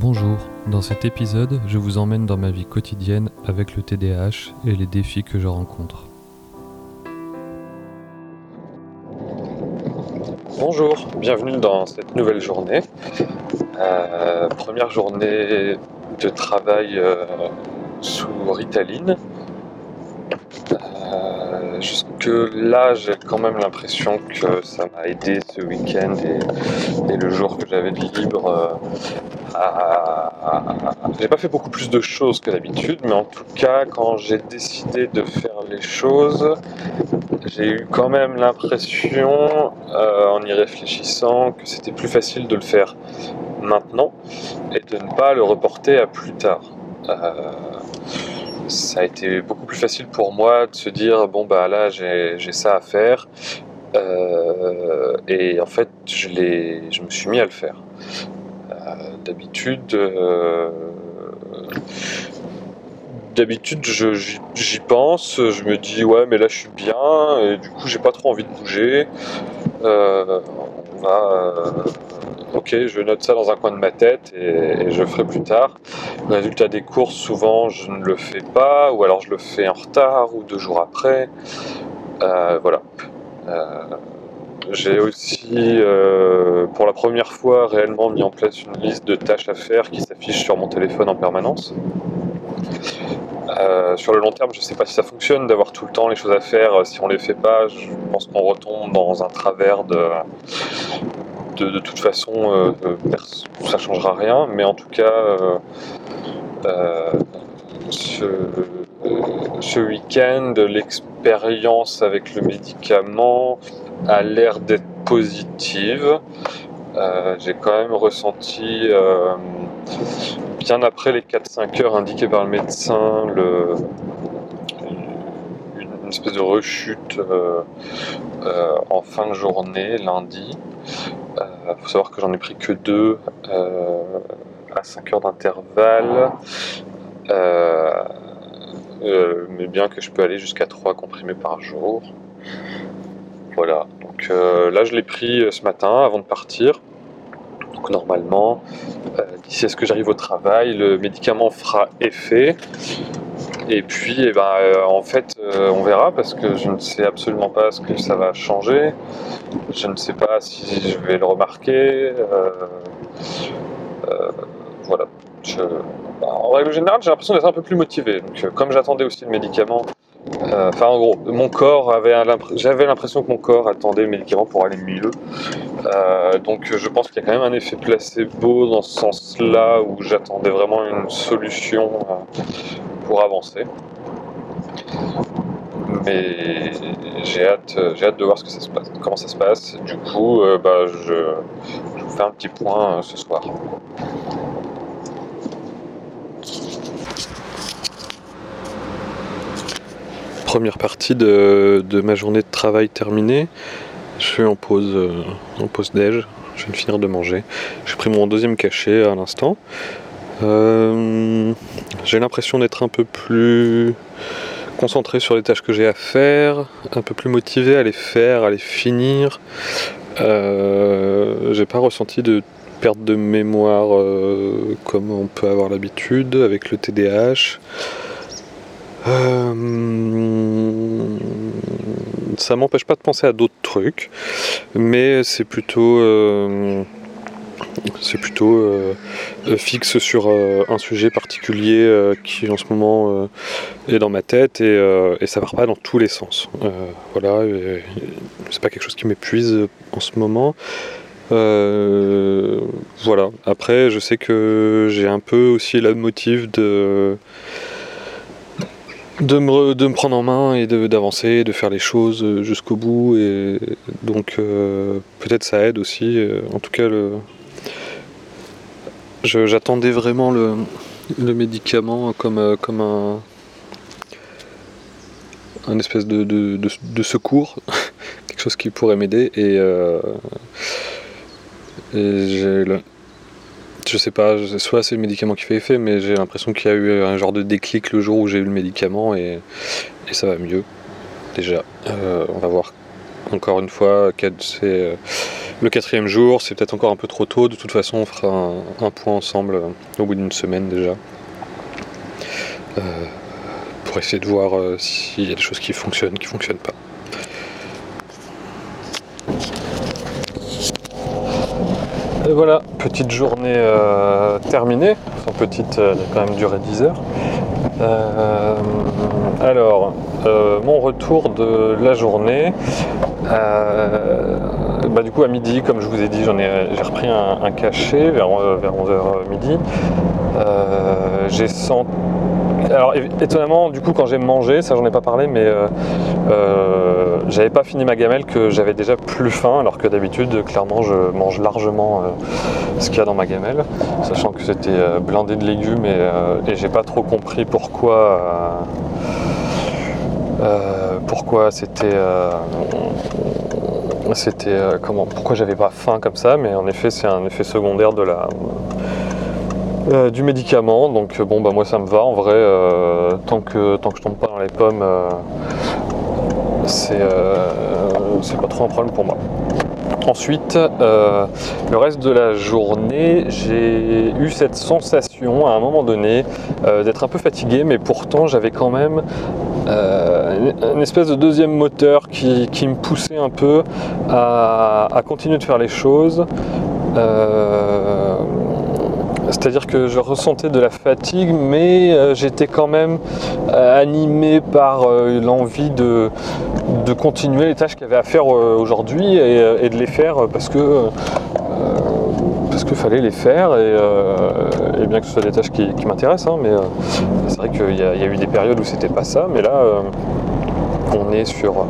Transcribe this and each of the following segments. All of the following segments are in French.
Bonjour, dans cet épisode, je vous emmène dans ma vie quotidienne avec le TDAH et les défis que je rencontre. Bonjour, bienvenue dans cette nouvelle journée. Euh, première journée de travail euh, sous Ritaline. Euh, jusque là, j'ai quand même l'impression que ça m'a aidé ce week-end et, et le jour que j'avais de libre. J'ai pas fait beaucoup plus de choses que d'habitude, mais en tout cas, quand j'ai décidé de faire les choses, j'ai eu quand même l'impression, euh, en y réfléchissant, que c'était plus facile de le faire maintenant et de ne pas le reporter à plus tard. Euh, ça a été beaucoup plus facile pour moi de se dire bon bah là j'ai ça à faire Euh, et en fait je je me suis mis à le faire. D'habitude euh, D'habitude, j'y pense, je me dis ouais, mais là je suis bien, et du coup j'ai pas trop envie de bouger. Euh, euh, ok, je note ça dans un coin de ma tête et, et je ferai plus tard. Le résultat des courses, souvent je ne le fais pas, ou alors je le fais en retard ou deux jours après. Euh, voilà. Euh, j'ai aussi, euh, pour la première fois, réellement mis en place une liste de tâches à faire qui s'affiche sur mon téléphone en permanence. Euh, sur le long terme, je ne sais pas si ça fonctionne d'avoir tout le temps les choses à faire. Si on les fait pas, je pense qu'on retombe dans un travers de. De, toute façon, euh, euh, ça changera rien, mais en tout cas, euh, euh, ce week-end, l'expérience avec le médicament a l'air d'être positive. Euh, J'ai quand même ressenti, euh, bien après les 4-5 heures indiquées par le médecin, le, une, espèce de rechute euh, en fin de journée, lundi. Il faut savoir que j'en ai pris que deux à 5 heures d'intervalle. Mais bien que je peux aller jusqu'à 3 comprimés par jour. Voilà, donc euh, là je l'ai pris euh, ce matin avant de partir. Donc normalement, euh, d'ici à ce que j'arrive au travail, le médicament fera effet. Et puis, eh ben, en fait, on verra parce que je ne sais absolument pas ce que ça va changer. Je ne sais pas si je vais le remarquer. voilà. En règle générale, j'ai l'impression d'être un peu plus motivé. Donc, comme j'attendais aussi le médicament, enfin, en gros, mon corps avait j'avais l'impression que mon corps attendait médicament pour aller mieux. Euh, donc, je pense qu'il y a quand même un effet placebo dans ce sens-là où j'attendais vraiment une solution euh, pour avancer. Mais j'ai hâte, euh, j'ai hâte de voir ce que ça se passe, comment ça se passe. Du coup, euh, bah, je, vous fais un petit point euh, ce soir. Première partie de, de ma journée de travail terminée. Je suis en pause, euh, en pause déj. Je viens de finir de manger. J'ai pris mon deuxième cachet à l'instant. Euh, j'ai l'impression d'être un peu plus concentré sur les tâches que j'ai à faire, un peu plus motivé à les faire, à les finir. Euh, j'ai pas ressenti de perte de mémoire euh, comme on peut avoir l'habitude avec le TDAH. Euh, ça m'empêche pas de penser à d'autres trucs, mais c'est plutôt, euh, c'est plutôt euh, fixe sur un sujet particulier qui en ce moment est dans ma tête et, et ça part pas dans tous les sens. Voilà, c'est pas quelque chose qui m'épuise en ce moment. Voilà. Après, je sais que j'ai un peu aussi la motive de de me, de me prendre en main et d'avancer, de, faire les choses euh, jusqu'au bout. Et donc euh, peut-être ça aide aussi. euh, en tout cas, j'attendais vraiment le, le médicament comme, comme un, un espèce de, de- de- secours, quelque chose qui pourrait m'aider. Et, euh, et j'ai je sais pas, soit c'est le médicament qui fait effet, mais j'ai l'impression qu'il y a eu un genre de déclic le jour où j'ai eu le médicament et, ça va mieux. Déjà, Euh, on va voir encore une fois c'est euh, le quatrième jour, c'est peut-être encore un peu trop tôt. De toute façon, on fera un, point ensemble euh, au bout d'une semaine déjà. Pour essayer de voir s'il y a des choses qui fonctionnent, qui ne fonctionnent pas. Voilà, petite journée terminée. Enfin, petite, elle a quand même duré 10 heures. alors, mon retour de la journée. Euh, bah, du coup, à midi, comme je vous ai dit, j'en ai, j'ai repris un, cachet vers, euh, vers 11h midi. Euh, j'ai senti. Alors, étonnamment, du coup, quand j'ai mangé, ça j'en ai pas parlé, mais j'avais pas fini ma gamelle que j'avais déjà plus faim, alors que d'habitude, clairement, je mange largement ce qu'il y a dans ma gamelle, sachant que c'était blindé de légumes et, et j'ai pas trop compris pourquoi. Euh, pourquoi c'était euh, c'était euh, comment pourquoi j'avais pas faim comme ça mais en effet c'est un effet secondaire de la du médicament donc bon bah moi ça me va en vrai tant que tant que je tombe pas dans les pommes c'est pas trop un problème pour moi Ensuite, euh, le reste de la journée, j'ai eu cette sensation à un moment donné euh, d'être un peu fatigué, mais pourtant j'avais quand même euh, une, espèce de deuxième moteur qui, me poussait un peu à, continuer de faire les choses. C'est-à-dire que je ressentais de la fatigue, mais euh, j'étais quand même euh, animé par euh, l'envie de, continuer les tâches qu'il y avait à faire aujourd'hui et, de les faire parce que parce qu'il fallait les faire et, bien que ce soit des tâches qui, m'intéressent, hein, mais c'est vrai qu'il y, a eu des périodes où c'était pas ça, mais là on est sur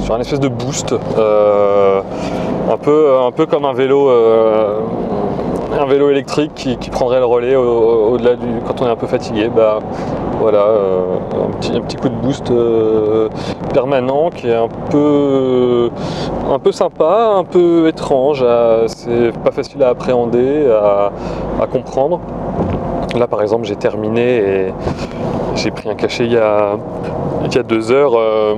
sur un espèce de boost, un peu un peu comme un vélo un vélo électrique qui, prendrait le relais au-delà du quand on est un peu fatigué bah voilà euh, un, petit, coup de boost euh, permanent qui est un peu un peu sympa un peu étrange c'est pas facile à appréhender à, comprendre. Là par exemple j'ai terminé et j'ai pris un cachet il y a, il y a deux heures euh,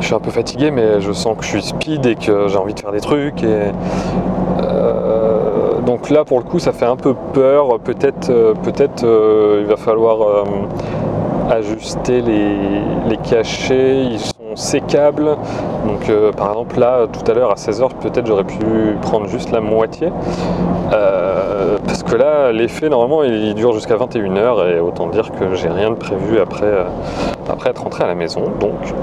je suis un peu fatigué mais je sens que je suis speed et que j'ai envie de faire des trucs et donc là pour le coup ça fait un peu peur, peut-être euh, peut-être euh, il va falloir euh, ajuster les, cachets, ils sont sécables. Donc par exemple là tout à l'heure à 16h peut-être j'aurais pu prendre juste la moitié. parce que là l'effet normalement il dure jusqu'à 21h et autant dire que j'ai rien de prévu après, après être rentré à la maison. Donc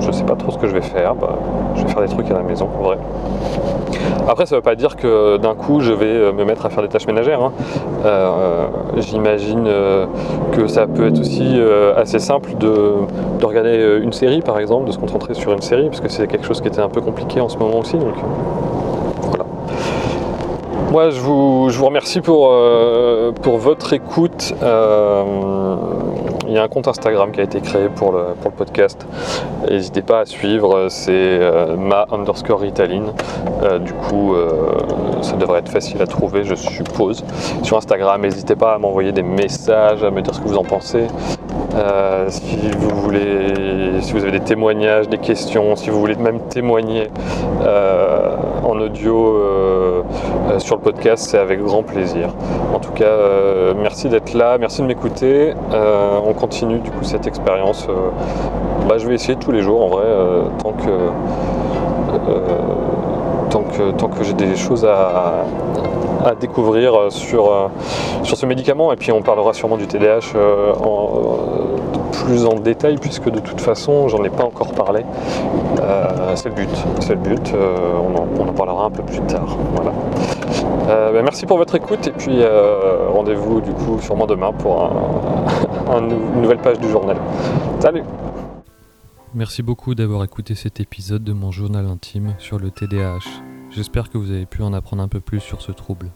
je sais pas trop ce que je vais faire. Bah, je vais faire des trucs à la maison en vrai. Après, ça ne veut pas dire que d'un coup je vais euh, me mettre à faire des tâches ménagères. Hein. Euh, j'imagine euh, que ça peut être aussi assez simple de, regarder une série par exemple, de se concentrer sur une série, parce que c'est quelque chose qui était un peu compliqué en ce moment aussi. Moi, je vous, remercie pour, pour votre écoute. Il y a un compte Instagram qui a été créé pour le, pour le podcast. N'hésitez pas à suivre, c'est euh, ma underscore Ritaline. Euh, du coup, euh, ça devrait être facile à trouver, je suppose. Sur Instagram, n'hésitez pas à m'envoyer des messages, à me dire ce que vous en pensez. si vous voulez, si vous avez des témoignages, des questions, si vous voulez même témoigner en audio sur le podcast, c'est avec grand plaisir. En tout cas, merci d'être là, merci de m'écouter continue du coup cette expérience. Euh, bah, je vais essayer tous les jours en vrai, euh, tant que euh, tant que, tant que j'ai des choses à, découvrir sur, sur ce médicament. Et puis on parlera sûrement du TDAH plus en détail, puisque de toute façon, j'en ai pas encore parlé. c'est le but, c'est le but. On en, parlera un peu plus tard. Voilà. Bah, merci pour votre écoute et puis rendez-vous du coup sûrement demain pour un, une nouvelle page du journal. Salut Merci beaucoup d'avoir écouté cet épisode de mon journal intime sur le TDAH. J'espère que vous avez pu en apprendre un peu plus sur ce trouble.